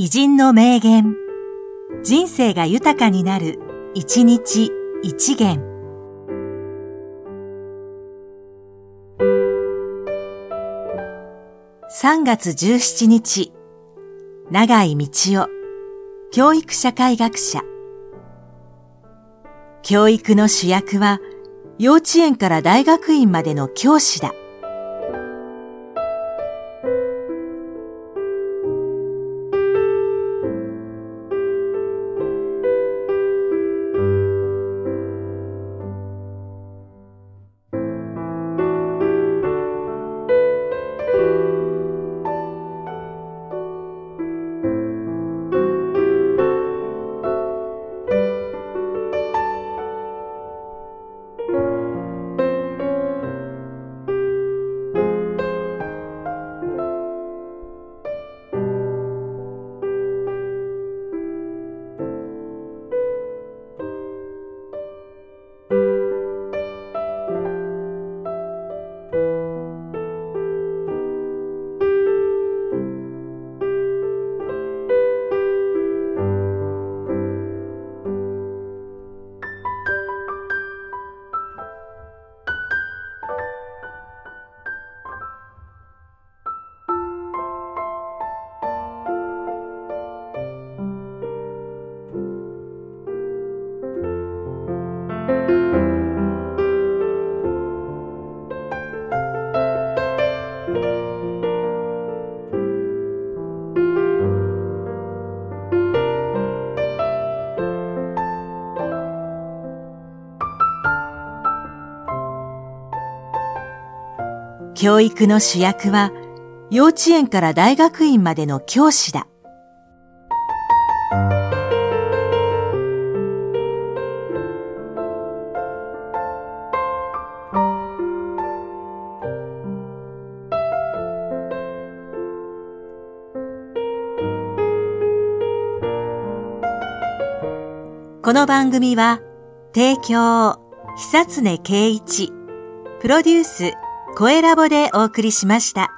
偉人の名言。人生が豊かになる、一日一元。3月17日、長井道夫、教育社会学者。教育の主役は、幼稚園から大学院までの教師だ。教育の主役は幼稚園から大学院までの教師だ。この番組は、提供、久常圭一、プロデュース、声ラボでお送りしました。